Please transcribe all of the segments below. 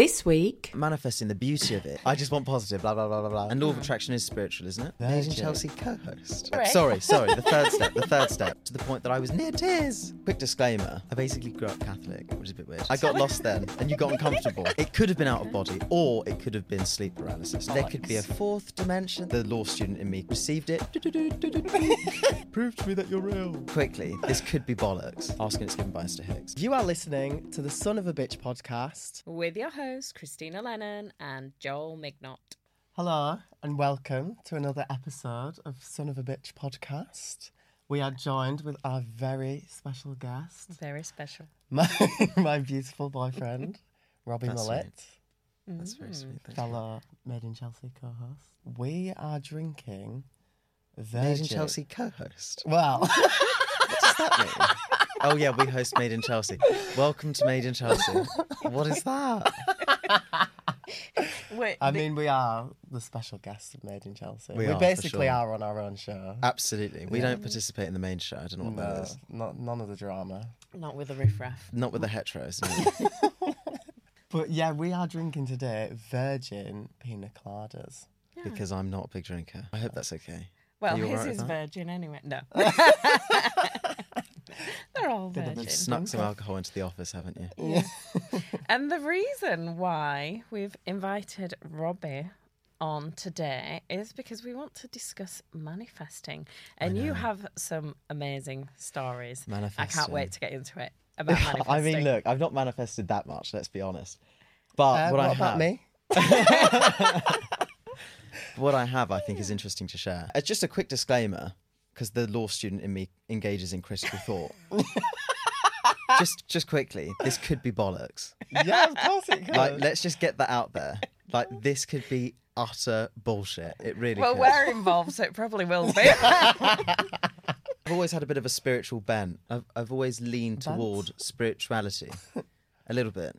This week, manifesting the beauty of it. I just want positive, blah, blah, blah, blah, blah. And law of attraction is spiritual, isn't it? Virgin. Asian Chelsea co host. Uh, right. Sorry, sorry. The third step, the third step, to the point that I was near tears. Quick disclaimer I basically grew up Catholic, which is a bit weird. I got lost then, and you got uncomfortable. It could have been out of body, or it could have been sleep paralysis. There could be a fourth dimension. The law student in me received it. Prove to me that you're real. Quickly, this could be bollocks. Ask and it's given by Mr. Hicks. You are listening to the Son of a Bitch podcast. with your hosts, Krystyna Lennon and Joel Mignott. Hello and welcome to another episode of Son of a Bitch podcast. We are joined with our very special guest, Very special. my, my beautiful boyfriend, Robbie That's Mullett, That's very sweet. Thank you. fellow Made in Chelsea co host. We are drinking Virgin. Asian Chelsea co host. Well, What does that mean? Oh yeah, we host Made in Chelsea. Welcome to Made in Chelsea. What is that? Wait, I mean, we are the special guests of Made in Chelsea. We We, are, for basically sure. are on our own show. Absolutely. We don't participate in the main show. I don't know what that No, is. not, none of the drama. not with the riffraff. Not with the heteros. no. But yeah, we are drinking today virgin pina coladas. because I'm not a big drinker. I hope that's okay. Well, Are you his alright with is that? virgin anyway. No. They're all Bit of a virgin. You've snuck some alcohol into the office, haven't you? Yeah. And the reason why we've invited Robbie on today is because we want to discuss manifesting. And you have some amazing stories. Manifesting. I can't wait to get into it about manifesting. I mean, look, I've not manifested that much. Let's be honest. But Uh, what, what I about have, me? what I have, I think, is interesting to share. It's just a quick disclaimer, because the law student in me engages in critical thought. just, just quickly, this could be bollocks. yeah, of course it could. Like, let's just get that out there. Like, this could be utter bullshit. It really. well, could. we're involved, so it probably will be. I've always had a bit of a spiritual bent. I've, I've always leaned Bent? toward spirituality, a little bit.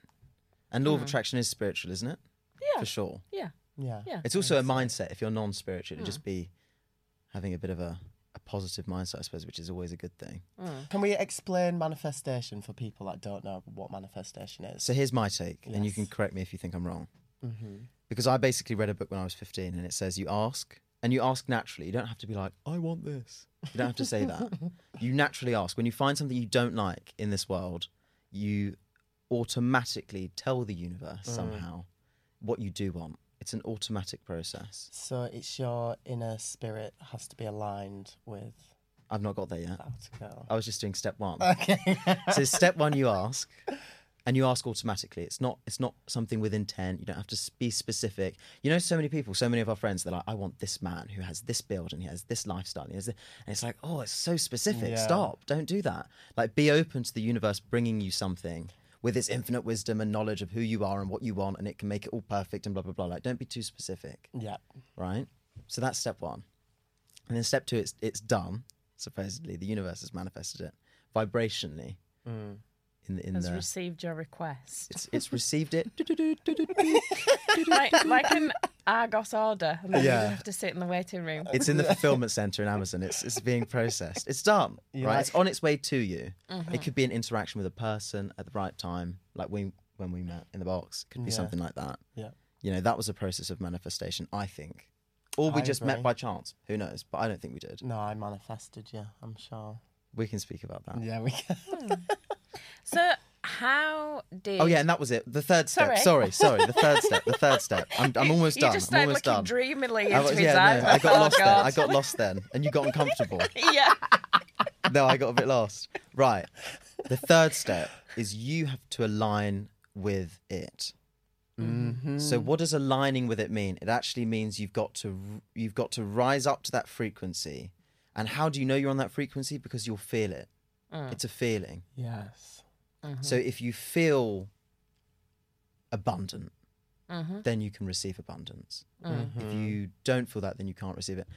And law of hmm. attraction is spiritual, isn't it? yeah. For sure. Yeah. yeah. Yeah. It's also a mindset. If you're non-spiritual, it'd hmm. just be having a bit of a, a positive mindset, I suppose, which is always a good thing. Can we explain manifestation for people that don't know what manifestation is? So here's my take, and you can correct me if you think I'm wrong. Mm-hmm. Because I basically read a book when I was 15, and it says you ask, and you ask naturally. You don't have to be like, I want this. You don't have to say that. you naturally ask. When you find something you don't like in this world, you automatically tell the universe somehow what you do want. It's an automatic process. So it's your inner spirit has to be aligned with I've not got there yet. I was just doing step one. Okay. so step one, you ask, and you ask automatically. It's not. It's not something with intent. You don't have to be specific. You know, so many people, so many of our friends, they're like, "I want this man who has this build and he has this lifestyle." And, he has this. and it's like, oh, it's so specific. Yeah. Stop. Don't do that. Like, be open to the universe bringing you something with its infinite wisdom and knowledge of who you are and what you want, and it can make it all perfect and blah blah blah. Like, don't be too specific yeah. right? So that's step one. And then step two, it's it's done. Supposedly, the universe has manifested it vibrationally Mm. in the in Has the. received your request. It's, it's received it. like, like an Argos order. And then Yeah. you have to sit in the waiting room. It's in the fulfillment center in Amazon. It's it's being processed. It's done. You right. It's on its way to you. It mm-hmm. could be an interaction with a person at the right time, like we when we met in the box. Could be Yeah. something like that. Yeah. You know, that was a process of manifestation. I think. Or we I just agree. met by chance. Who knows? But I don't think we did. No, I manifested Yeah, I'm sure. We can speak about that. Yeah, we can. Hmm. So, how did. Oh yeah, and that was it. The third step. Sorry. Sorry, sorry. The third step. The third step. I'm, I'm almost you done. just I'm almost looking done. dreamily I into was- his yeah, eyes. no, I got Oh, lost then. I got lost then, and you got uncomfortable. yeah. no, I got a bit lost. Right. The third step is you have to align with it. Mm-hmm. So what does aligning with it mean? It actually means you've got to you've got to rise up to that frequency. And how do you know you're on that frequency? Because you'll feel it. It's a feeling. Yes. So if you feel abundant, Mm-hmm. then you can receive abundance. Mm-hmm. If you don't feel that, then you can't receive it.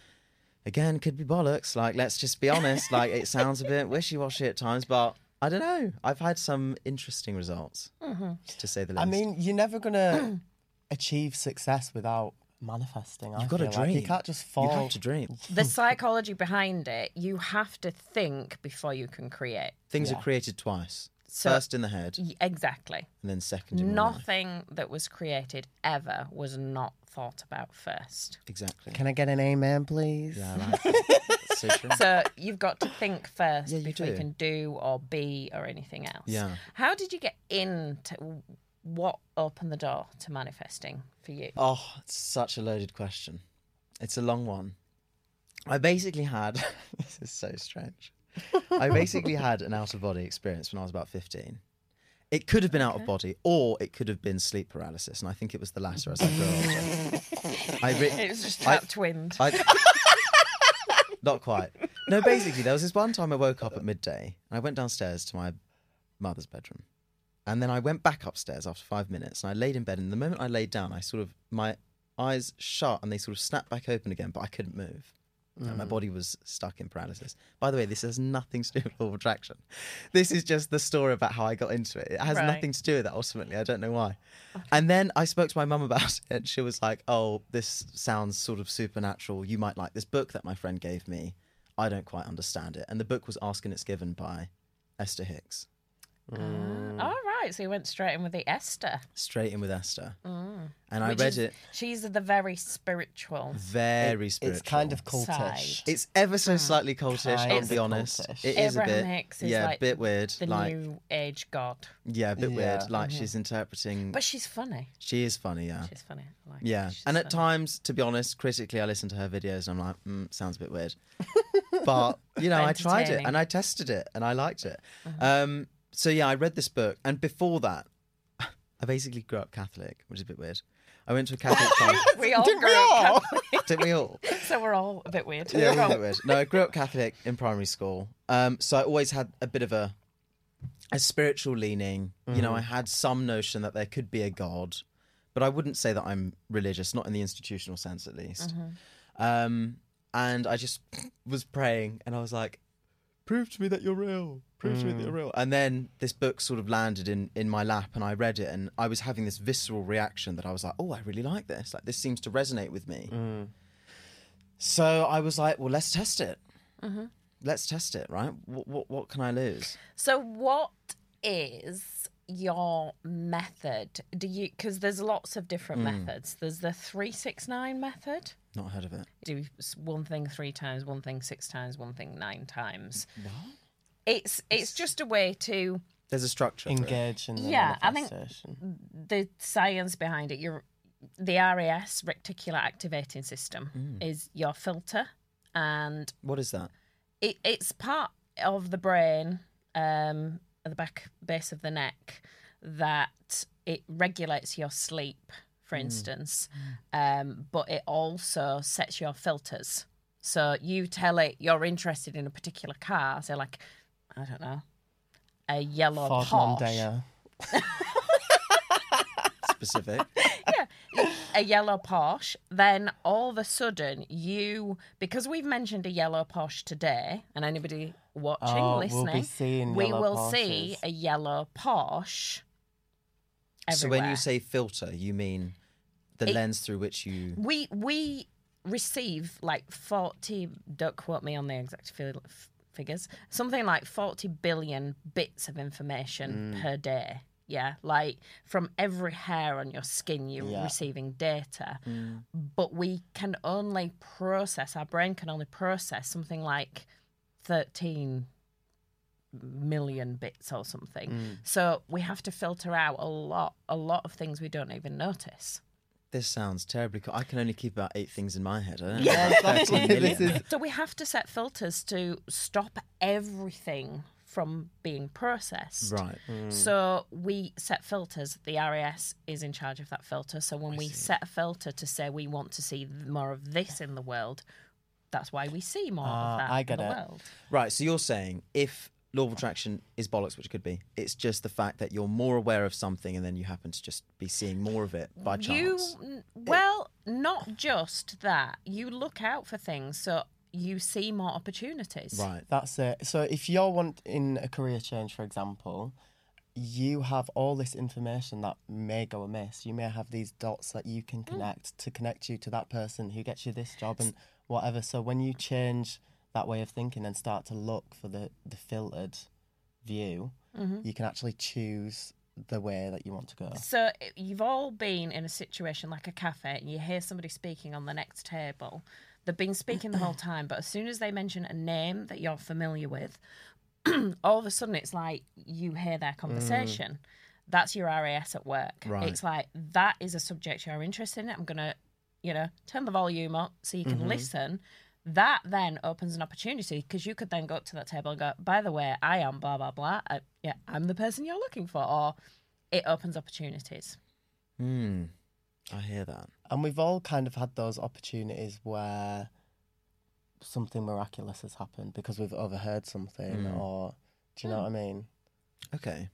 Again, could be bollocks. Like, let's just be honest. like, it sounds a bit wishy-washy at times, but I don't know. I've had some interesting results, to say the least. I mean, you're never going to achieve success without manifesting. I You've gotta feel like. dream. You can't just fall. you fall. have to dream. The psychology behind it, you have to think before you can create. Things Yeah. are created twice. So First in the head, y- exactly. and then second in my life. Nothing that was created ever was not thought about first. Exactly. Can I get an amen, please? Yeah, I like it. so true. So you've got to think first Yeah, you before you do. can do or be or anything else. Yeah. How did you get into what opened the door to manifesting for you? Oh, it's such a loaded question. It's a long one. I basically had this is so strange. I basically had an out of body experience when I was about 15. It could have been out of body or it could have been sleep paralysis. And I think it was the latter as I grew older. I re- It was just I- wind. I, not quite. No, basically, there was this one time I woke up at midday and I went downstairs to my mother's bedroom. And then I went back upstairs after five minutes and I laid in bed. And the moment I laid down, I sort of, my eyes shut and they sort of snapped back open again, but I couldn't move. And my mm. body was stuck in paralysis. By the way, this has nothing to do with law of attraction. This is just the story about how I got into it. It has Right. nothing to do with that ultimately. I don't know why. And then I spoke to my mum about it, and she was like, "Oh, this sounds sort of supernatural. You might like this book that my friend gave me. I don't quite understand it." And the book was Ask and It's Given by Esther Hicks. Uh, all right, so you went straight in with the Esther. Straight in with Esther. And I read is- it She's the very spiritual. very spiritual. It's kind of Side. cultish. It's ever so slightly cultish. Kind I'll be honest. cultish. It is a bit. Hicks is yeah, like a bit weird. The like new age god. yeah, a bit Yeah. weird. Like she's interpreting. But she's funny. she is funny. Yeah. She's funny. I like. Yeah, She's and at funny. times, to be honest, critically, I listen to her videos and I'm like, mm, sounds a bit weird. but you know, I tried it and I tested it and I liked it. Mm-hmm. Um, so yeah, I read this book, and before that, I basically grew up Catholic, which is a bit weird. I went to a Catholic school. we all Didn't we grew up? Catholic, Didn't we all? so we're all a bit weird. Yeah, it was a bit weird. No, I grew up Catholic in primary school, um, so I always had a bit of a a spiritual leaning. You know, I had some notion that there could be a God, but I wouldn't say that I'm religious, not in the institutional sense, at least. Um, and I just was praying, and I was like, "Prove to me that you're real. Prove to me that you're hmm. real." And then this book sort of landed in in my lap, and I read it, and I was having this visceral reaction that I was like, "Oh, I really like this. Like, this seems to resonate with me." Mm. So I was like, "Well, let's test it. Mm-hmm. Let's test it, right? What, what what can I lose?" So, what is your method? Do you because there's lots of different Hmm. methods. There's the three six nine method. Not heard of it. Do one thing three times, one thing six times, one thing nine times. It's it's just a way to There's a structure. Engage in the Yeah, I think- the science behind it. Your the RAS reticular activating system Hmm. is your filter, and What is that? it, it's part of the brain um, at the back base of the neck that it regulates your sleep, for instance, um, but it also sets your filters. So you tell it you're interested in a particular car, so like I don't know, a yellow Ford Porsche. Mondeo. Specific. Yeah. A yellow Porsche, then all of a sudden you, because we've mentioned a yellow Porsche today, and anybody watching, Oh, we'll be listening, seeing we yellow will see a yellow Porsche. so when you say filter, you mean the It- lens through which you. we we receive like forty, don't quote me on the exact fi- f- figures, something like forty billion bits of information mm. per day. Yeah, like from every hair on your skin, you're Yeah. receiving data. Mm. But we can only process, our brain can only process something like 13 million bits or something. Mm. So we have to filter out a lot, a lot of things we don't even notice. This sounds terribly. Co- I can only keep about eight things in my head. I don't know. Yeah, about exactly. 13 This is So we have to set filters to stop everything from being processed. Right. So we set filters. The RAS is in charge of that filter. So when we set a filter to say we want to see more of this in the world, that's why we see more Ah, of that I get in the it. world. Right. So you're saying if law of attraction is bollocks, which it could be, it's just the fact that you're more aware of something and then you happen to just be seeing more of it by chance. n- well, not just that. You look out for things, so you see more opportunities. Right. That's it. So if you're wanting a career change, for example, you have all this information that may go amiss. You may have these dots that you can mm. connect to connect you to that person who gets you this job and whatever. So when you change that way of thinking and start to look for the, the filtered view, mm-hmm. you can actually choose the way that you want to go. So you've all been in a situation like a cafe, and you hear somebody speaking on the next table. They've been speaking the whole time, but as soon as they mention a name that you're familiar with, all of a sudden it's like you hear their mm. conversation. That's your RAS at work. Right. It's like that is a subject you're interested in. I'm gonna, you know, turn the volume up so you can mm-hmm. listen. That then opens an opportunity because you could then go up to that table and go, by the way, I am blah blah blah. I, yeah, I'm the person you're looking for, or it opens opportunities. Hmm. I hear that. And we've all kind of had those opportunities where something miraculous has happened because we've overheard something, or do you know what I mean? Okay.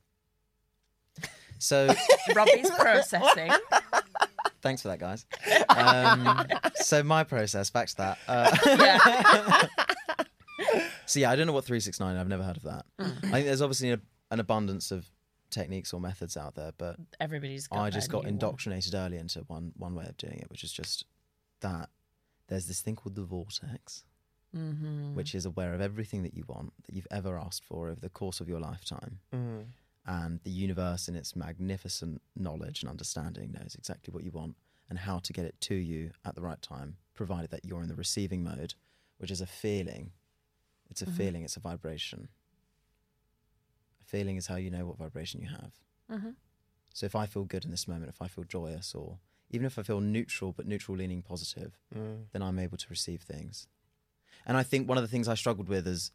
So Robbie's processing. thanks for that, guys. Um, so my process, back to that. Uh, so yeah, I don't know what three six nine. I've never heard of that. I think there's obviously a, an abundance of techniques or methods out there, but Everybody's got I just got new one. indoctrinated early into one one way of doing it, which is just that there's this thing called the vortex, Mm-hmm. which is aware of everything that you want that you've ever asked for over the course of your lifetime. Mm. And the universe, in its magnificent knowledge and understanding, knows exactly what you want and how to get it to you at the right time, provided that you're in the receiving mode, which is a feeling. It's a feeling, it's a vibration. A feeling is how you know what vibration you have. Mm-hmm. So if I feel good in this moment, if I feel joyous, or even if I feel neutral, but neutral leaning positive, Mm. then I'm able to receive things. And I think one of the things I struggled with is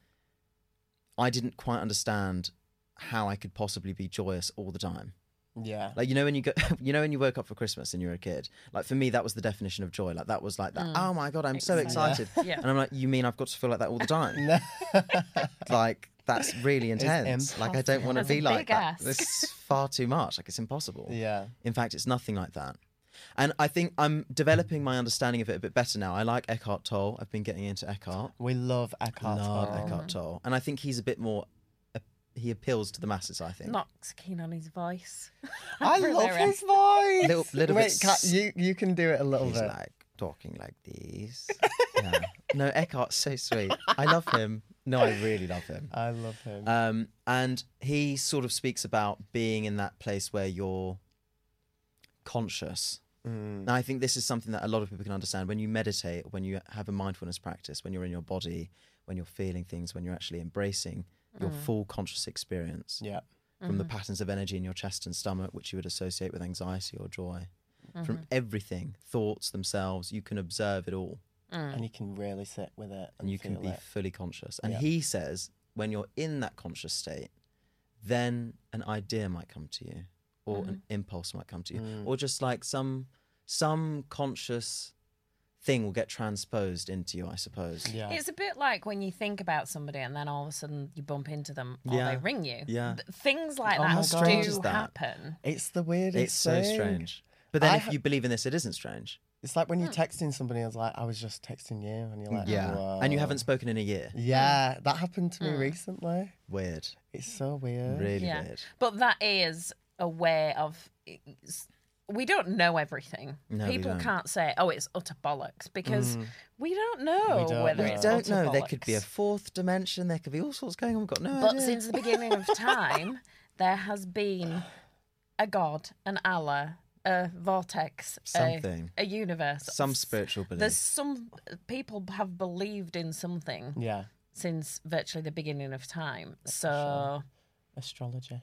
I didn't quite understand how I could possibly be joyous all the time. Yeah. Like you know when you go, you know when you woke up for Christmas and you were a kid. Like for me, that was the definition of joy. Like that was like that. Mm. Oh my god, I'm so Excited. excited. Yeah. And I'm like, you mean I've got to feel like that all the time? like that's really intense. Like I don't want to That's a be like big that. ask. This far too much. Like it's impossible. yeah. In fact, it's nothing like that. And I think I'm developing my understanding of it a bit better now. I like Eckhart Tolle. I've been getting into Eckhart. We love Eckhart Love Tolle. Eckhart Tolle. And I think he's a bit more, he appeals to the masses, I think. Not keen on his voice. I love his voice. Little- little Wait, bit Kat, you you can do it a little He's bit. like talking like this. yeah. No, Eckhart's so sweet. I love him. No, I really love him. I love him. Um, and he sort of speaks about being in that place where you're conscious. Mm. Now, I think this is something that a lot of people can understand. When you meditate, when you have a mindfulness practice, when you're in your body, when you're feeling things, when you're actually embracing your mm. full conscious experience yeah. from the mm-hmm. patterns of energy in your chest and stomach, which you would associate with anxiety or joy, from mm-hmm. everything, thoughts themselves, you can observe it all mm. And you can really sit with it and, and you can be it. fully conscious. And Yeah. he says, when you're in that conscious state, then an idea might come to you, or an mm-hmm. impulse might come to you, Mm. or just like some some conscious thing will get transposed into you, I suppose. Yeah. It's a bit like when you think about somebody and then all of a sudden you bump into them or Yeah. they ring you. Yeah. Things like Oh that my do God. That? happen. It's the weirdest It's so thing. strange. But then I if ha- you believe in this, it isn't strange. It's like when you're hmm. texting somebody and it's like, I was just texting you. And you're like, Yeah. Whoa. And you haven't spoken in a year. Yeah, hmm. that happened to me hmm. recently. Weird. It's so weird. Really Yeah. weird. But that is a way of. It's- We don't know everything. No, we People don't. can't say, "Oh, it's utter bollocks," because mm. we don't know We don't whether know. We it's don't utter know. There could be a fourth dimension. There could be all sorts going on. We've got no But idea. since the beginning of time, there has been a god, an Allah, a vortex, Something. a, universe. Some spiritual belief. There's some people have believed in something Yeah. since virtually the beginning of time. So Astrology.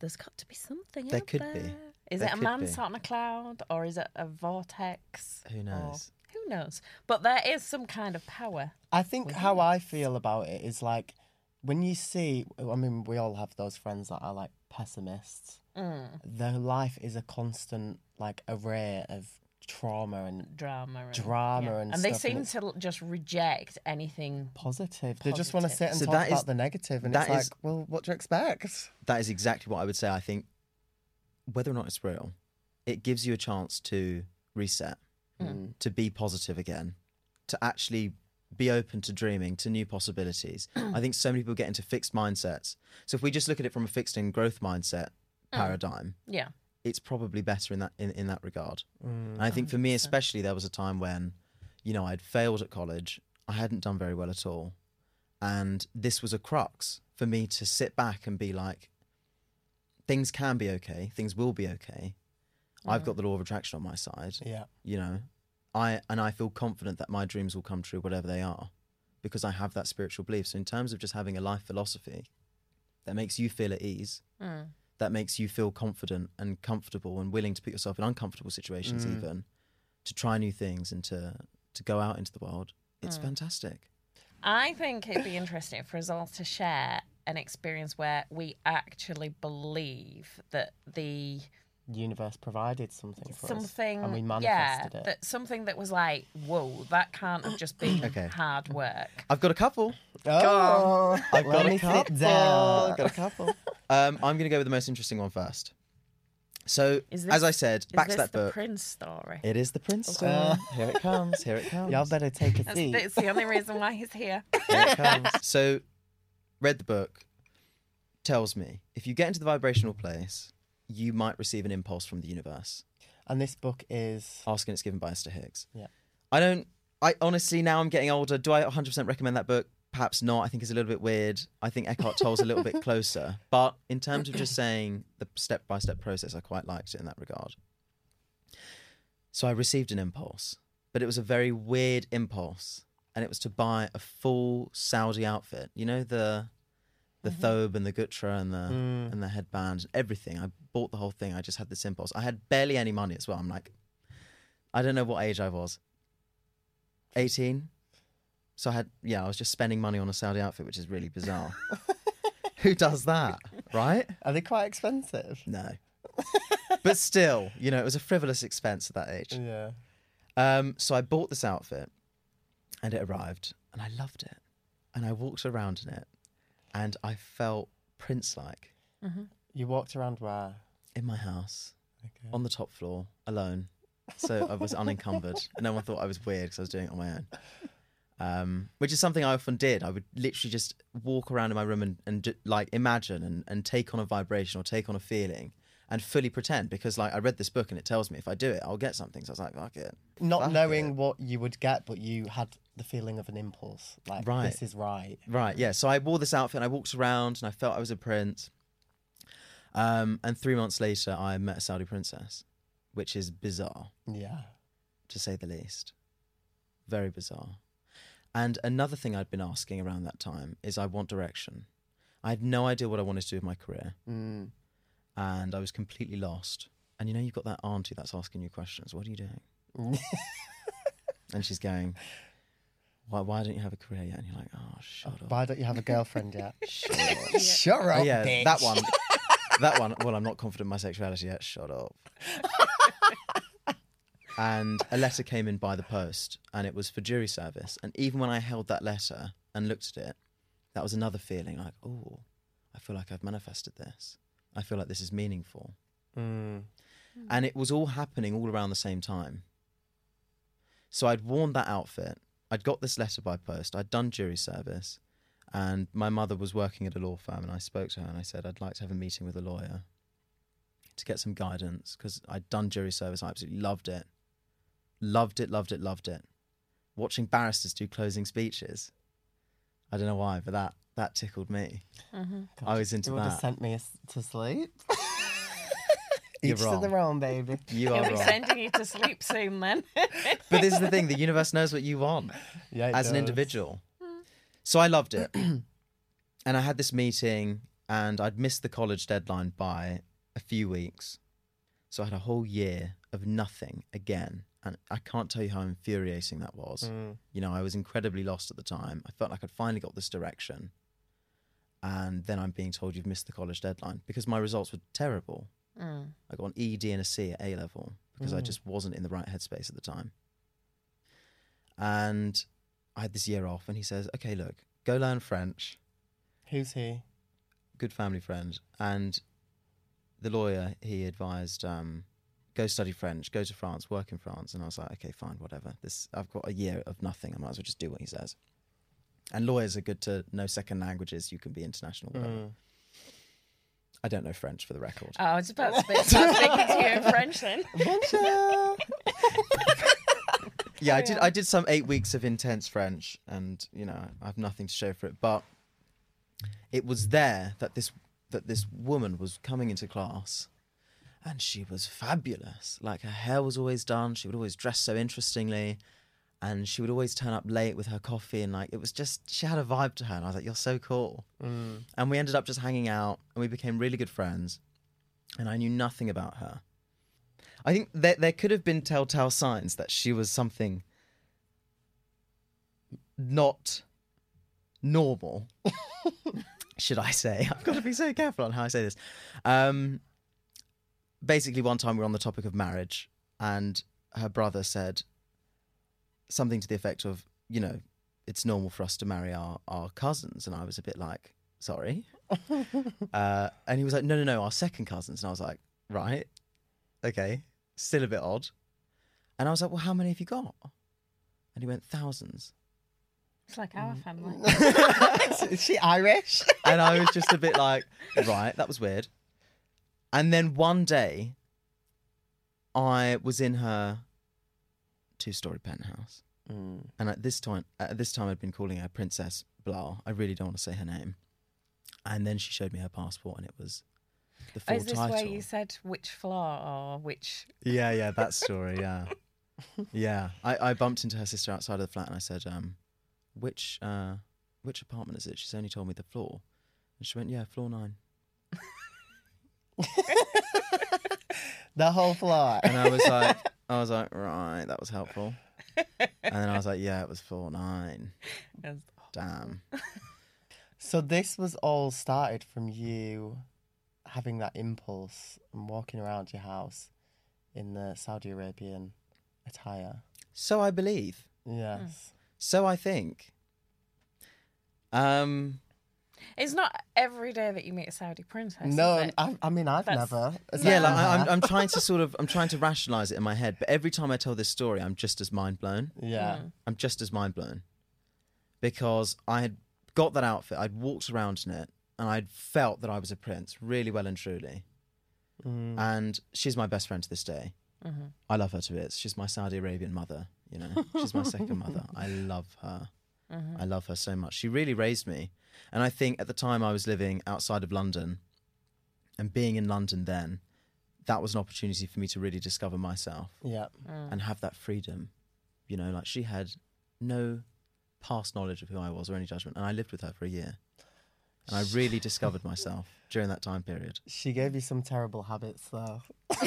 there's got to be something. There out could be. There. Is There it a man be. sat on a cloud or is it a vortex? Who Or- knows? who knows? But there is some kind of power. I think how I feel about it is like when you see, I mean, we all have those friends that are like pessimists. Mm. Their life is a constant like array of trauma and Drama. And, Drama and and they seem and to just reject anything. positive. They just want to sit and So talk that about is- the negative, and that it's is- like, well, what do you expect? That is exactly what I would say. I think whether or not it's real, it gives you a chance to reset, Mm. to be positive again, to actually be open to dreaming, to new possibilities. I think so many people get into fixed mindsets. So if we just look at it from a fixed and growth mindset paradigm, Yeah. it's probably better in that in, in that regard. Mm. And I think for me especially there was a time when, you know, I'd failed at college, I hadn't done very well at all. And this was a crux for me to sit back and be like, things can be okay, things will be okay. I've got the law of attraction on my side. Yeah. You know, I and I feel confident that my dreams will come true, whatever they are, because I have that spiritual belief. So in terms of just having a life philosophy that makes you feel at ease, Mm. that makes you feel confident and comfortable and willing to put yourself in uncomfortable situations Mm. even to try new things and to to go out into the world it's Mm. fantastic I think it'd be interesting for us all to share an experience where we actually believe that the Universe provided something for something, us, and we yeah, manifested it. that something that was like, whoa, that can't have just been Okay. hard work. i've got a couple Oh, i've let got a couple sit down. i've got a couple um, i'm going to go with the most interesting one first so Is as i said back to that the book Prince story? it is the prince story Uh. here it comes here it comes Y'all better take a That's, seat. that's the only reason why he's here. Here it comes. so, read the book. Tells me if you get into the vibrational place, you might receive an impulse from the universe. And this book is Ask and it's given by Esther Hicks. Yeah. I don't. I honestly now I'm getting older. Do I 100% recommend that book? Perhaps not. I think it's a little bit weird. I think Eckhart Tolle's a little bit closer. But in terms of just saying the step by step process, I quite liked it in that regard. So I received an impulse, but it was a very weird impulse, and it was to buy a full Saudi outfit. You know the the thobe and the gutra and the Mm. and the headband and everything. I bought the whole thing. I just had this impulse. I had barely any money as well. I'm like, I don't know what age I was. 18. So I had, yeah, I was just spending money on a Saudi outfit, which is really bizarre. Who does that, right? Are they quite expensive? No. but still, you know, it was a frivolous expense at that age. Yeah. Um, so I bought this outfit and it arrived and I loved it. And I walked around in it and I felt prince like You walked around where? in my house Okay. on the top floor alone. So I was unencumbered. no one thought I was weird because I was doing it on my own. Um, which is something I often did. I would literally just walk around in my room and, and like imagine and, and take on a vibration or take on a feeling and fully pretend because like I read this book and it tells me if I do it, I'll get something. So I was like, fuck it. Not Fuck knowing it. what you would get, but you had the feeling of an impulse. Like, Right. this is right. Right, yeah. So I wore this outfit and I walked around and I felt I was a prince. Um, and three months later, I met a Saudi princess, which is bizarre. Yeah. to say the least. Very bizarre. And another thing I'd been asking around that time is I want direction. I had no idea what I wanted to do with my career, Mm. and I was completely lost. And you know, you've got that auntie that's asking you questions. What are you doing? and she's going, "Why? Why don't you have a career yet?" And you're like, "Oh, shut up." Why don't you have a girlfriend yet? Shut up. Shut up, Oh, yeah, bitch. that one. That one. Well, I'm not confident in my sexuality yet. Shut up. and a letter came in by the post, and it was for jury service. And even when I held that letter and looked at it, that was another feeling like, oh, I feel like I've manifested this. I feel like this is meaningful. Mm. And it was all happening all around the same time. So I'd worn that outfit. I'd got this letter by post. I'd done jury service. And my mother was working at a law firm. And I spoke to her and I said, I'd like to have a meeting with a lawyer to get some guidance because I'd done jury service. I absolutely loved it. Loved it, loved it, loved it. Watching barristers do closing speeches. I don't know why, but that, that tickled me. Mhm. I was into You would have that. sent me to sleep. You're Each to wrong. their own, baby. You He'll are be wrong. sending you to sleep soon then. But this is the thing the universe knows what you want. Yeah, it as an individual. So I loved it. and I had this meeting and I'd missed the college deadline by a few weeks. So I had a whole year of nothing again. And I can't tell you how infuriating that was. Mm. You know, I was incredibly lost at the time. I felt like I'd finally got this direction. And then I'm being told you've missed the college deadline because my results were terrible. Mm. I got an E, D, and a C at A level because I Mm. just wasn't in the right headspace at the time. And I had this year off, and he says, "Okay, look, go learn French." Who's he? Good family friend, and the lawyer he advised, um, "Go study French, go to France, work in France." And I was like, "Okay, fine, whatever. This I've got a year of nothing. I might as well just do what he says." And lawyers are good to know second languages. You can be international. Whatever. Mm. I don't know French for the record. Oh, I was about to speak, speaking to you in French then. Bonjour. yeah, I did. I did some eight weeks of intense French, and you know, I have nothing to show for it. But it was there that this that this woman was coming into class and she was fabulous. Like her hair was always done, she would always dress so interestingly and she would always turn up late with her coffee and like it was just she had a vibe to her and I was like you're so cool. And we ended up just hanging out and we became really good friends and I knew nothing about her. I think there there could have been telltale signs that she was something not normal. should I say? I've got to be so careful on how I say this. Um, basically, one time we were on the topic of marriage, and her brother said something to the effect of, you know, it's normal for us to marry our, our cousins. And I was a bit like, sorry. uh, and he was like, no, no, no, our second cousins. And I was like, right, okay, still a bit odd. And I was like, well, how many have you got? And he went, thousands. It's like our family. Is she Irish? and I was just a bit like, right, that was weird. And then one day, I was in her two-story penthouse, Mm. and at this time, at this time, I'd been calling her Princess Blah. I really don't want to say her name. And then she showed me her passport, and it was the full Is this title. where you said which floor or which? Yeah, yeah, that story. Yeah, yeah. I, I bumped into her sister outside of the flat, and I said, um, "Which uh, which apartment is it?" She's only told me the floor, and she went, "Yeah, floor nine. The whole floor. And I was like, I was like, right, that was helpful. And then I was like, yeah, it was four nine. Damn. So this was all started from you having that impulse and walking around your house in the Saudi Arabian attire. So I believe. Yes. So I think. Um. It's not every day that you meet a Saudi princess. No, is it? I, I mean I've That's- never. Yeah, like I, I'm, I'm trying to sort of, I'm trying to rationalize it in my head. But every time I tell this story, I'm just as mind blown. Yeah. I'm just as mind blown because I had got that outfit, I'd walked around in it, and I'd felt that I was a prince, really well and truly. Mm. And she's my best friend to this day. I love her to bits. She's my Saudi Arabian mother. You know, she's my second mother. I love her. Mm-hmm. I love her so much. She really raised me, and I think at the time I was living outside of London, and being in London then, that was an opportunity for me to really discover myself Yeah. Mm. and have that freedom. You know, like she had no past knowledge of who I was or any judgment, and I lived with her for a year, and I really discovered myself during that time period. She gave you some terrible habits though.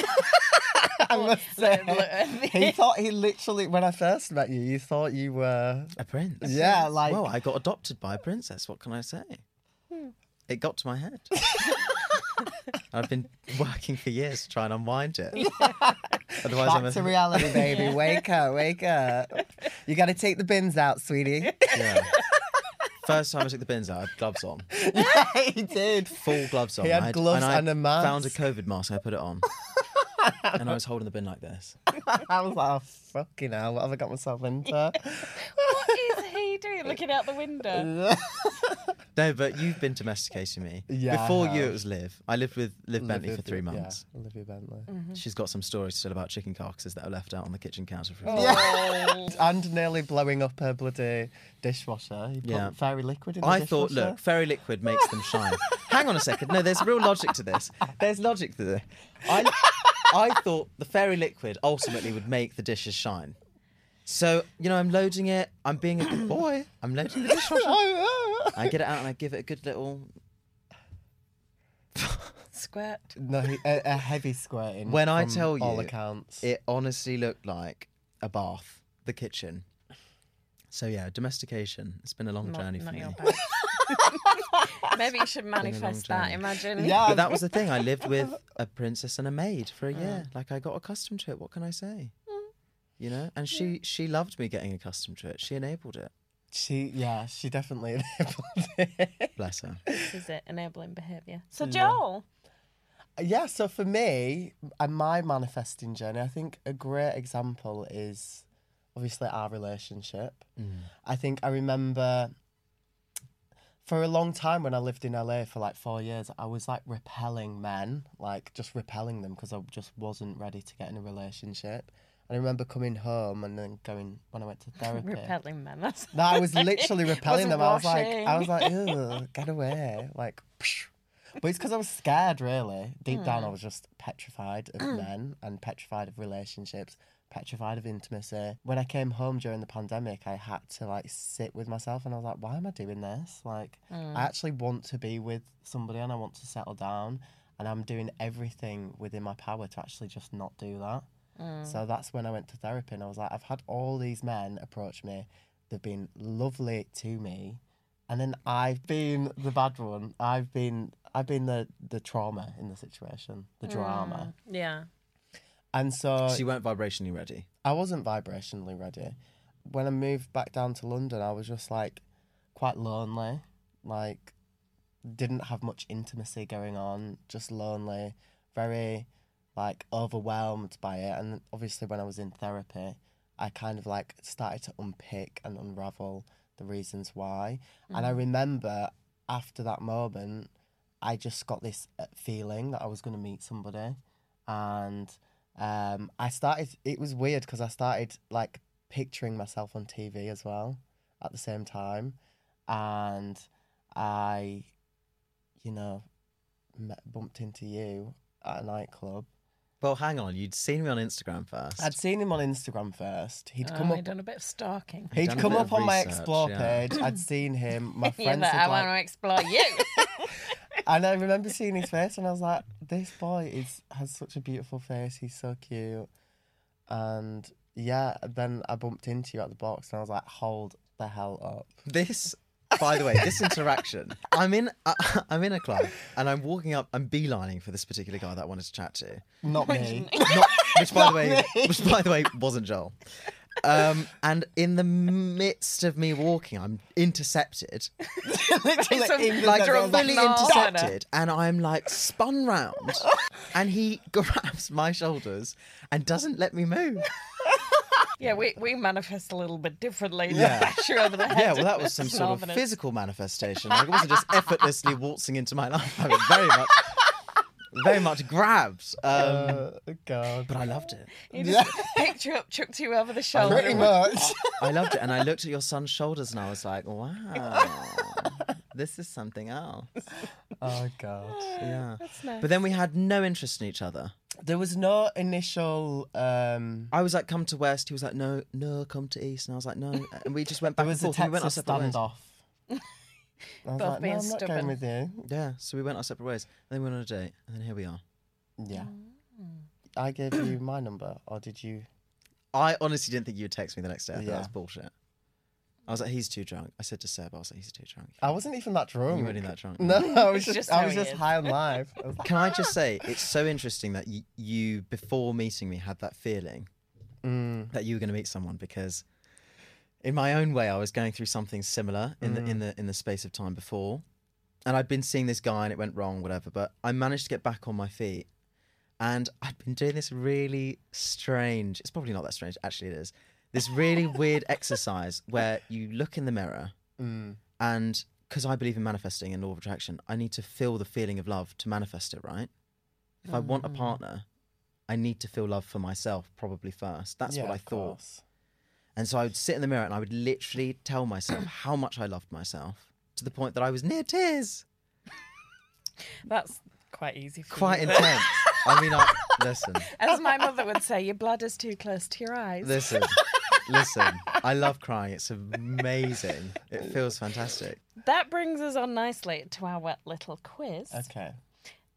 I must say. Look at. He thought he literally when I first met you, you thought you were A prince. Yeah, like well, I got adopted by a princess. What can I say? It got to my head. I've been working for years to try and unwind it. Otherwise, I'm back a, to reality, baby. Wake up, wake up. You gotta take the bins out, sweetie. yeah. First time I took the bins out, I had gloves on, yeah, he did. full gloves on. He had I had, gloves and I and a mask. Found a COVID mask I put it on, and I was holding the bin like this. I was like, oh, fucking hell, what have I got myself into? what is he doing looking out the window? No, but you've been domesticating me. Yeah, Before you, it was Liv. I lived with Liv Bentley for Olivia- three yeah, months. Olivia Bentley. Mm-hmm. She's got some stories still about chicken carcasses that are left out on the kitchen counter for. Oh. And nearly blowing up her bloody dishwasher. He put Yeah. fairy liquid in the I thought, dishwasher. look, fairy liquid makes them shine. Hang on a second. No, there's real logic to this. There's logic to this. I, I thought the fairy liquid ultimately would make the dishes shine. So, you know, I'm loading it. I'm being a good boy. I'm loading the dishwasher. I get it out and I give it a good little. Squirt. No, he, a, a heavy squirting. When I from tell all you, accounts. It honestly looked like a bath, the kitchen. So, yeah, domestication. It's been a long Not, journey for not me. your bag. Maybe you should manifest that. Imagine. Yeah. But that was the thing. I lived with a princess and a maid for a mm. year. Like I got accustomed to it. What can I say? Mm. You know, and she she loved me getting accustomed to it. She enabled it. She, yeah, she definitely enabled it. Bless her. This is it. Enabling behaviour. So Joel. yeah, so for me, and my manifesting journey, I think a great example is obviously our relationship. Mm. I think I remember for a long time when I lived in LA for like four years, I was like repelling men, like just repelling them because I just wasn't ready to get in a relationship. And I remember coming home and then going when I went to therapy. Repelling men. That's No, I was literally repelling them. I was like, I was like, Ugh, get away, like. psh. But it's because I was scared. Really, deep down, I hmm. was just petrified of hmm. men and petrified of relationships, petrified of intimacy. When I came home during the pandemic, I had to like sit with myself, and I was like, why am I doing this? Like, I hmm. actually want to be with somebody, and I want to settle down, and I'm doing everything within my power to actually just not do that. So that's when I went to therapy and I was like, I've had all these men approach me. They've been lovely to me. And then I've been the bad one. I've been I've been the, the trauma in the situation, the mm, drama. yeah. And so she you weren't vibrationally ready. I wasn't vibrationally ready. When I moved back down to London, I was just like quite lonely. Like didn't have much intimacy going on, just lonely, very like overwhelmed by it. And obviously when I was in therapy, I kind of like started to unpick and unravel the reasons why. And I remember after that moment, I just got this uh, feeling that I was going to meet somebody. And um, I started, it was weird because I started like picturing myself on TV as well at the same time. And I, you know, met, bumped into you at a nightclub. Well, hang on. You'd seen me on Instagram first. I'd seen him on Instagram first. He'd come oh, up. I've done a bit of stalking. He'd done a come bit up of on my research, explore yeah. page. I'd seen him. My yeah, friends but had I like, want to explore you. and I remember seeing his face, and I was like, "This boy is has such a beautiful face. He's so cute." And yeah, then I bumped into you at the box, and I was like, "Hold the hell up!" This, by the way, this interaction. I'm in. I, I'm in a club, and I'm walking up. I'm beelining for this particular guy that I wanted to chat to. Not me. Not, which, by the way, me. which by the way, wasn't Joel. Um, and in the midst of me walking, I'm intercepted, Literally Some in like middle of the- fully no. intercepted, and I'm like spun round, and he grabs my shoulders and doesn't let me move. Yeah, we, we manifest a little bit differently. Yeah. Yeah. Sure over the. Yeah, well, that was some sort of physical manifestation. Like, it wasn't just effortlessly waltzing into my life. I was very much, very much grabbed. Um, Uh, God. but I loved it. He just picked you up, chucked you over the shoulder. Pretty and went, much. I loved it, and I looked at your son's shoulders, and I was like, "Wow, this is something else." oh God. Yeah. That's nice. But then we had no interest in each other. There was no initial. um I was like, "Come to West." He was like, "No, no, come to East." And I was like, "No," and we just went back There was and a forth. and we went our Texas separate ways. standoff. I was Both like, no, being I'm not stubborn. going with you. Yeah, so we went our separate ways. And then we went on a date, and then here we are. Yeah. I gave you my number, or did you? I honestly didn't think you would text me the next day. I thought Yeah. that was bullshit. I was like, "He's too drunk." I said to Seb, "I was like, he's too drunk." I wasn't even that drunk. You weren't even that drunk. No, I was It's just, just I how was he just is. high on life. I was like, Can I just say, it's so interesting that you, you before meeting me, had that feeling mm, that you were going to meet someone because, in my own way, I was going through something similar in the in the in the space of time before, and I'd been seeing this guy and it went wrong, whatever. But I managed to get back on my feet, and I'd been doing this really strange. It's probably not that strange, actually. It is this really weird exercise where you look in the mirror mm, and because I believe in manifesting and law of attraction, I need to feel the feeling of love to manifest it, right? If I want a partner, I need to feel love for myself probably first. That's yeah, what I thought. course. And so I would sit in the mirror and I would literally tell myself how much I loved myself to the point that I was near tears. That's quite easy for Quite you. intense. I mean, I, listen, As my mother would say, your blood is too close to your eyes. listen, listen. I love crying. It's amazing. It feels fantastic. That brings us on nicely to our wet little quiz Okay.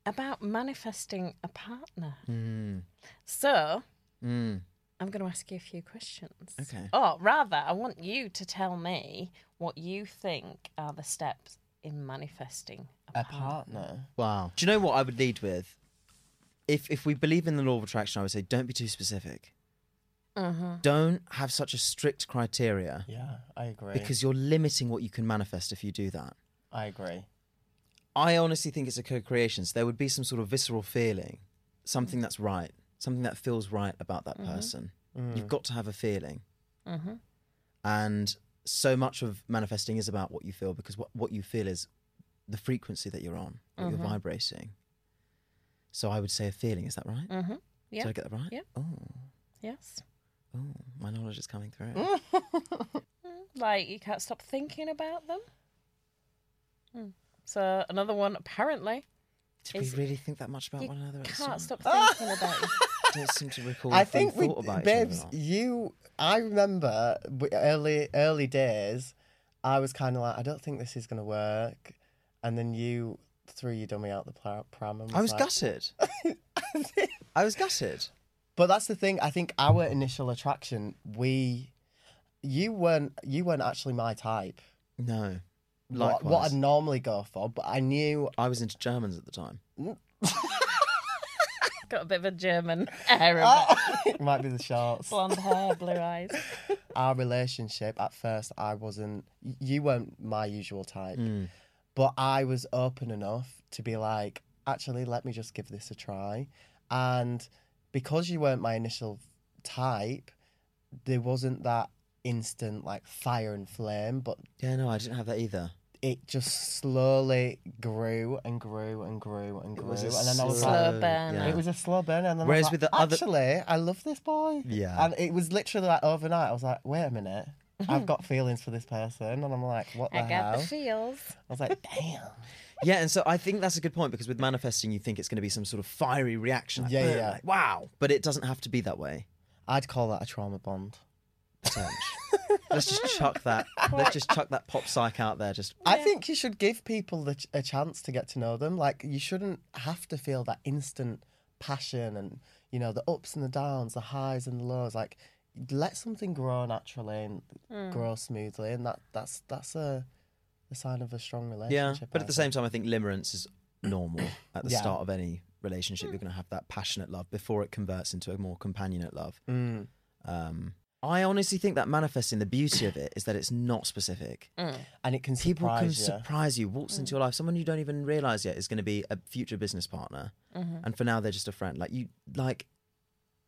about manifesting a partner. Mm, So, mm. I'm going to ask you a few questions. Okay. Or rather, I want you to tell me what you think are the steps in manifesting a, A partner. partner. Wow. Do you know what I would lead with? If if we believe in the law of attraction, I would say don't be too specific. Mm-hmm. Don't have such a strict criteria Yeah, I agree. because you're limiting what you can manifest if you do that. I agree. I honestly think it's a co-creation. So there would be some sort of visceral feeling, something that's right, something that feels right about that person. You've got to have a feeling, Mm-hmm. and so much of manifesting is about what you feel because what what you feel is the frequency that you're on, what you're vibrating. So I would say a feeling. Is that right? Mm-hmm. Yeah. Did I get that right? Yeah. Oh. Yes. Oh, my knowledge is coming through. Like you can't stop thinking about them. Hmm. So another one apparently Did Is- we really think that much about you one another? at the can't start? stop thinking about you. I don't seem to recall. I if think we, thought about each babes, or you. I remember w- early early days. I was kind of like, I don't think this is gonna work, and then you threw your dummy out the pla- pram. And I was like, gutted. I was gutted. But that's the thing. I think our initial attraction, we, you weren't you weren't actually my type. No. What, Likewise. what I'd normally go for, but I knew I was into Germans at the time. Got a bit of a German air about it might be the shorts. blonde hair, blue eyes. Our relationship at first, I wasn't. You weren't my usual type, Mm. but I was open enough to be like, actually, let me just give this a try. And because you weren't my initial type, there wasn't that instant like fire and flame, but Yeah, no, I didn't have that either. it just slowly grew and grew and grew and It grew. was a and then I was slow like, burn. yeah. it was a slow burn. And then Whereas I was with like, the other- actually, I love this boy. Yeah. And it was literally like overnight. I was like, wait a minute. I've got feelings for this person. And I'm like, what the I got hell? the feels. I was like, damn. Yeah, and so I think that's a good point because with manifesting, you think it's going to be some sort of fiery reaction. Like, Yeah, yeah. like, wow. But it doesn't have to be that way. I'd call that a trauma bond. Let's just chuck that. Let's just chuck that pop psych out there. Just I think you should give people the, ch- a chance to get to know them. Like, you shouldn't have to feel that instant passion and, you know, the ups and the downs, the highs and the lows. Like, let something grow naturally and Hmm. grow smoothly. And that that's that's a, a sign of a strong relationship. yeah. relationship. But I at the think. same time, I think limerence is normal at the Yeah. start of any relationship. You're going to have that passionate love before it converts into a more companionate love. Mm. Um, I honestly think that manifesting the beauty of it is that it's not specific. And it can People surprise can you. surprise you, waltz into your life. Someone you don't even realize yet is going to be a future business partner, and for now they're just a friend. Like you, like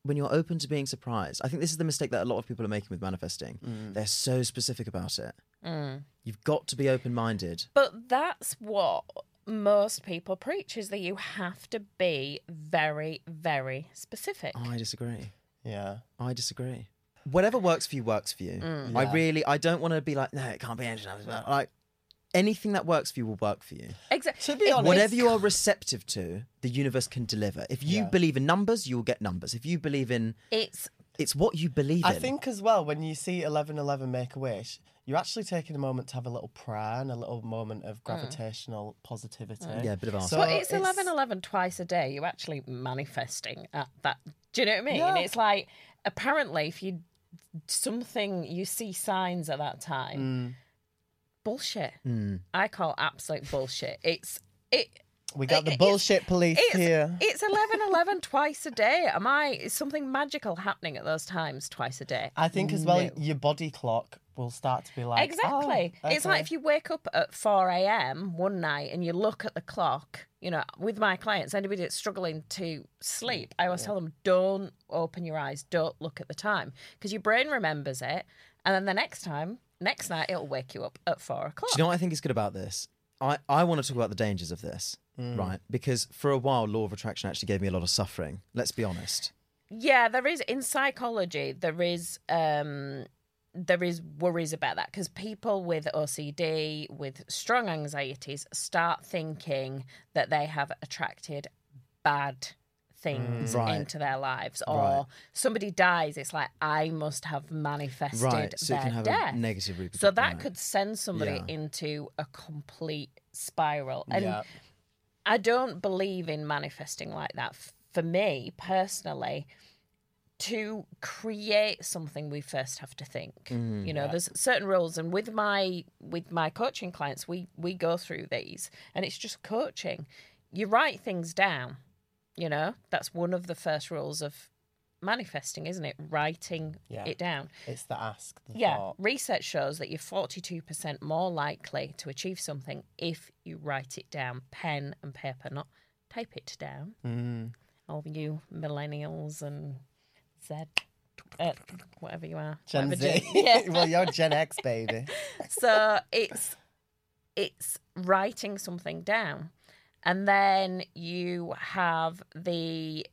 when you're open to being surprised. I think this is the mistake that a lot of people are making with manifesting. Mm. They're so specific about it. You've got to be open minded. But that's what most people preach is that you have to be very, very specific. I disagree. Yeah. I disagree. Whatever works for you works for you. I Yeah. really, I don't want to be like, no, it can't be anything. Like anything that works for you will work for you. Exactly. To be honest, Whatever you are receptive to, the universe can deliver. If you Yeah. believe in numbers, you will get numbers. If you believe in, It's it's what you believe I in. think as well when you see eleven eleven make a wish, you're actually taking a moment to have a little prayer and a little moment of gravitational positivity. yeah, a bit of arse. So but it's it's- eleven eleven twice a day. You're actually manifesting at that. Do you know what I mean? Yeah. It's like apparently if you something you see signs at that time, Mm. Bullshit. Mm. I call absolute bullshit. It's it. We got It- the bullshit police It's here. it's eleven eleven twice a day. Am I? Is something magical happening at those times twice a day? I think as well, No. your body clock will start to be like Exactly. "Oh, It's like if you wake up at 4 a.m. one night and you look at the clock, you know, with my clients, anybody that's struggling to sleep, I always tell them, don't open your eyes, don't look at the time because your brain remembers it. And then the next time, next night, it'll wake you up at four o'clock. Do you know what I think is good about this? I, I want to talk about the dangers of this, Mm. right? Because for a while, law of attraction actually gave me a lot of suffering. Let's be honest. Yeah, there is in psychology. There is um, there is worries about that because people with OCD, with strong anxieties, start thinking that they have attracted bad things Mm, right. into their lives, or Right. somebody dies. It's like I must have manifested Right. So their death. a negative repercussion. so that could send somebody Yeah. into a complete spiral. And yeah. I don't believe in manifesting like that. For me personally, to create something, we first have to think. Mm, you know, there's certain rules, and with my with my coaching clients, we we go through these, and it's just coaching. You write things down. You know, that's one of the first rules of manifesting, isn't it? Writing Yeah. it down. It's the ask. The Yeah, thought. research shows that you're 42% more likely to achieve something if you write it down, pen and paper, not type it down. Mm. All you millennials and Z, uh, whatever you are, Gen whatever Z. Yeah. well, you're Gen X, baby. so it's it's writing something down, and then you have the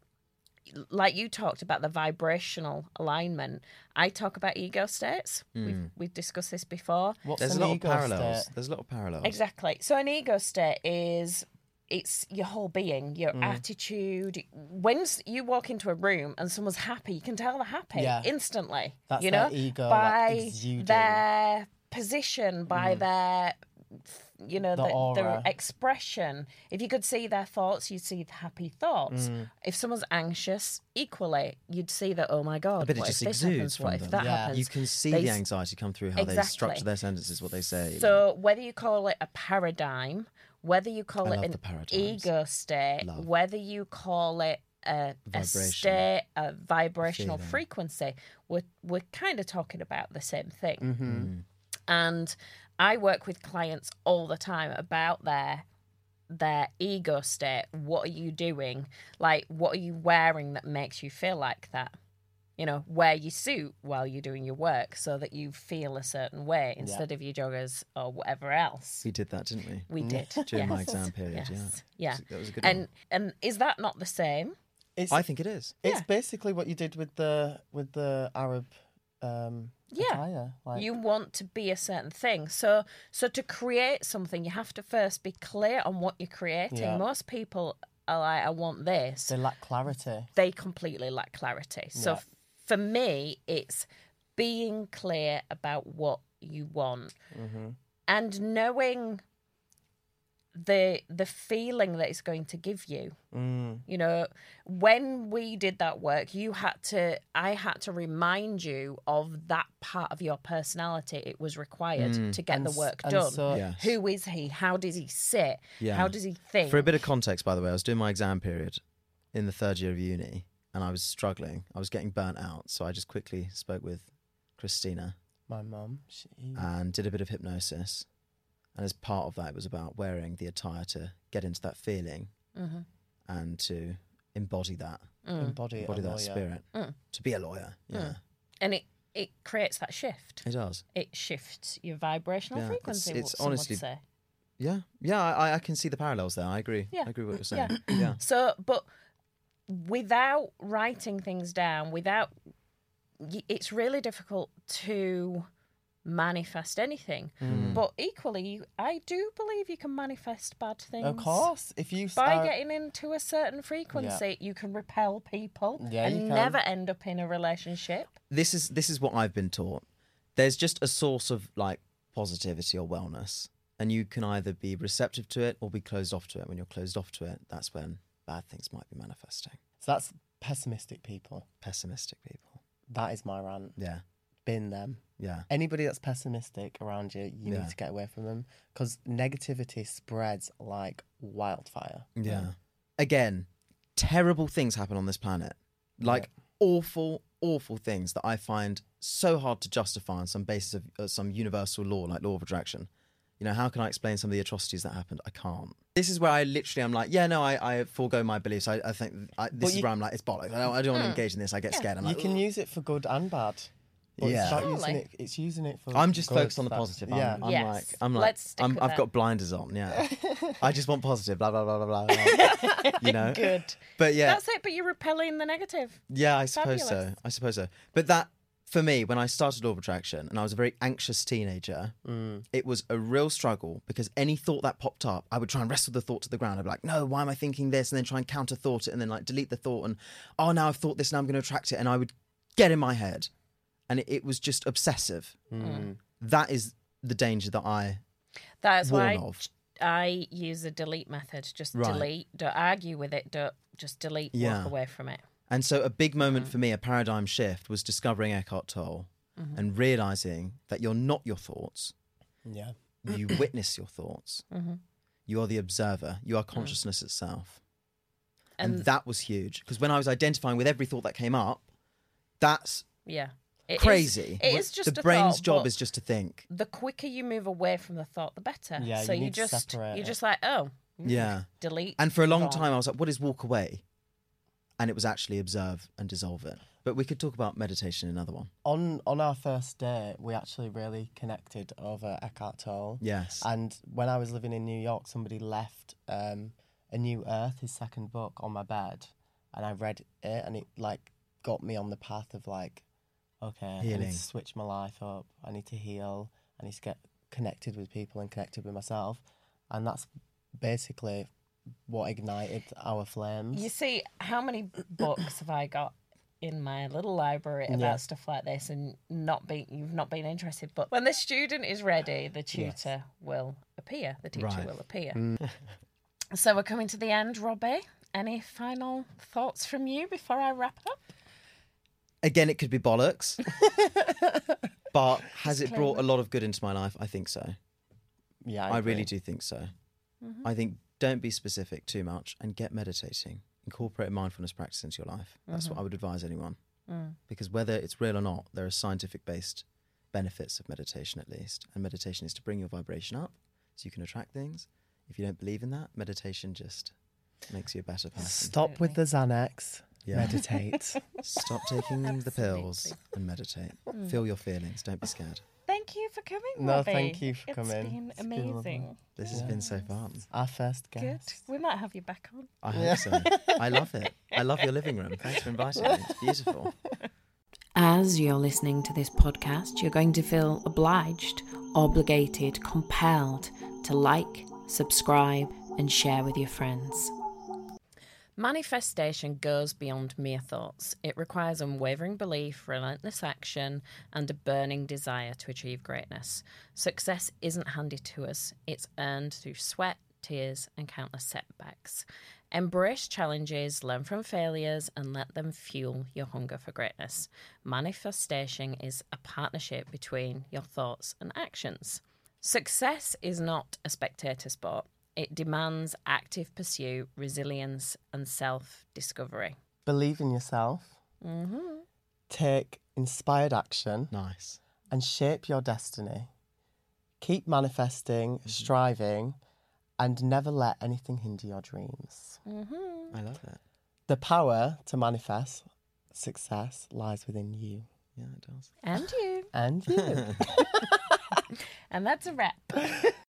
like you talked about the vibrational alignment, I talk about ego states. We've, we've discussed this before. What's There's a an lot of parallels. state? There's a lot of parallels. Exactly. So an ego state is it's your whole being, your Mm. attitude. When you walk into a room and someone's happy, you can tell they're happy Yeah. instantly. That's you their know, ego, by exuding. their position, by their you know The the, their expression. If you could see their thoughts, you'd see the happy thoughts. Mm. If someone's anxious, equally, you'd see that. Oh my god! I bet it just this exudes happens? from What if them. that Yeah. happens? You can see They the anxiety come through how they structure their sentences, what they say. So whether you call it a paradigm, whether you call I it an ego state, Love. whether you call it a, a state, a vibrational frequency, we're we're kind of talking about the same thing. Mm-hmm. And I work with clients all the time about their their ego state. What are you doing? Like, what are you wearing that makes you feel like that? You know, wear your suit while you're doing your work so that you feel a certain way instead of your joggers or whatever else. we did that, didn't we? We mm. did During my exam period, Yes. yeah. yeah. That was a good And one. and is that not the same? It's I think it is. it's Yeah. basically what you did with the with the Arab um Yeah. attire. Like, you want to be a certain thing. So so to create something, you have to first be clear on what you're creating. Yeah. Most people are like, I want this. they lack clarity. They completely lack clarity. So Yeah. f- for me, it's being clear about what you want Mm-hmm. and knowing the the feeling that it's going to give you. Mm. You know, when we did that work, you had to, I had to remind you of that part of your personality. It was required to get And the work done. so- Yes. Who is he? How does he sit? Yeah. How does he think? For a bit of context, by the way, I was doing my exam period in the third year of uni and I was struggling. I was getting burnt out. So I just quickly spoke with Krystyna My mum, she and did a bit of hypnosis. And as part of that, it was about wearing the attire to get into that feeling Mhm. and to embody that, Mm. embody, embody that lawyer. spirit, Mm. to be a lawyer. Yeah, And it, it creates that shift. it does. It shifts your vibrational Yeah, frequency. it's what some would honestly- say. Yeah, yeah, I, I can see the parallels there. I agree. Yeah. I agree with what you're saying. Yeah. So, but without writing things down, without, it's really difficult to manifest anything. Mm. But equally, you- I do believe you can manifest bad things. Of course, if you By start, getting into a certain frequency, you can repel people Yeah, and never end up in a relationship. this is this is what I've been taught. There's just a source of like positivity or wellness, and you can either be receptive to it or be closed off to it. When you're closed off to it, that's when bad things might be manifesting. so that's pessimistic people. Pessimistic people. That is my rant. Yeah, Bin them. Yeah, Anybody that's pessimistic around you, you Yeah. need to get away from them because negativity spreads like wildfire. yeah. Again, terrible things happen on this planet, like awful, awful things that I find so hard to justify on some basis of uh, some universal law, like law of attraction. You know, how can I explain some of the atrocities that happened? I can't. This is where I literally am like, yeah, no, I, I forego my beliefs. I, I think I, this But is where I'm like, it's bollocks. I don't, I don't want to engage in this. I get scared. I'm you like, can use it for good and bad. But Yeah. it's not using it. It's using it for. I'm just good. focused on the positive. Yeah. I'm, I'm Yes. like, I'm like, Let's stick I'm, with I've that. got blinders on. Yeah, I just want positive. Blah blah blah blah blah. blah. you know. Good. But yeah, That's it, but you're repelling the negative. Yeah, I suppose so. I suppose so. But that, for me, when I started Law of Attraction and I was a very anxious teenager, Mm. it was a real struggle because any thought that popped up, I would try and wrestle the thought to the ground. I'd be like, no, why am I thinking this? And then try and counter thought it and then like delete the thought and, oh, now I've thought this, now I'm going to attract it. And I would get in my head. And it, it was just obsessive. Hmm. Mm. That is the danger that I That's why warn of. I use the delete method. Just Right. delete. Don't argue with it. Don't just delete. Yeah. Walk away from it. And so a big moment mm-hmm. for me, a paradigm shift, was discovering Eckhart Tolle mm-hmm. and realizing that you're not your thoughts. Yeah. you witness your thoughts. Mm-hmm. You are the observer. You are mm. consciousness itself. And, And- that was huge because when I was identifying with every thought that came up, that's Yeah. It is- crazy. it is just the a brain's thought, job is just to think. the quicker you move away from the thought, the better. Yeah, So you you, need to just separate you're it. just like, oh, Yeah. delete. And for a long gone. time, I was like, what is walk away? And it was actually observe and dissolve it. But we could talk about meditation another one. On on our first day, we actually really connected over Eckhart Tolle. Yes. And when I was living in New York, somebody left um, A New Earth, his second book, on my bed. and I read it, and it like got me on the path of like, okay, I need to switch my life up. I need to heal. I need to get connected with people and connected with myself, and that's basically what ignited our flames. You see, how many books have I got in my little library about Yeah. stuff like this, and not been you've not been interested. But when the student is ready, the tutor will appear. The teacher Right. will appear. Mm. So we're coming to the end, Robbie. Any final thoughts from you before I wrap up? Again, it could be bollocks. but has it brought a lot of good into my life? I think so. Yeah, I, agree. really do think so. Mm-hmm. I think don't be specific too much and get meditating. Incorporate mindfulness practice into your life. That's what mm-hmm. I would advise anyone. Mm. Because whether it's real or not, there are scientific based benefits of meditation at least. And meditation is to bring your vibration up so you can attract things. If you don't believe in that, meditation just makes you a better person. Stop with the Xanax. Yeah. Meditate. Stop taking the pills and meditate. Hmm. Feel your feelings. Don't be oh, scared. Thank you for coming, No, Robbie. thank you for It's coming. been It's been lovely. amazing. This has been so fun. Our first Good. guest. We might have you back on. I hope so. I love it. I love your living room. Thanks for inviting me. It's beautiful. As you're listening to this podcast, you're going to feel obliged, obligated, compelled to like, subscribe, and share with your friends. Manifestation goes beyond mere thoughts. It requires unwavering belief, relentless action, and a burning desire to achieve greatness. Success isn't handed to us, it's earned through sweat, tears, and countless setbacks. Embrace challenges, learn from failures, and let them fuel your hunger for greatness. Manifestation is a partnership between your thoughts and actions. Success is not a spectator sport. It demands active pursuit, resilience, and self discovery. Believe in yourself. Mm-hmm. Take inspired action Nice. and shape your destiny. Keep manifesting, Mm-hmm. striving, and never let anything hinder your dreams. Mm-hmm. I love it. The power to manifest success lies within you Yeah, it does. And you. and you. And that's a wrap.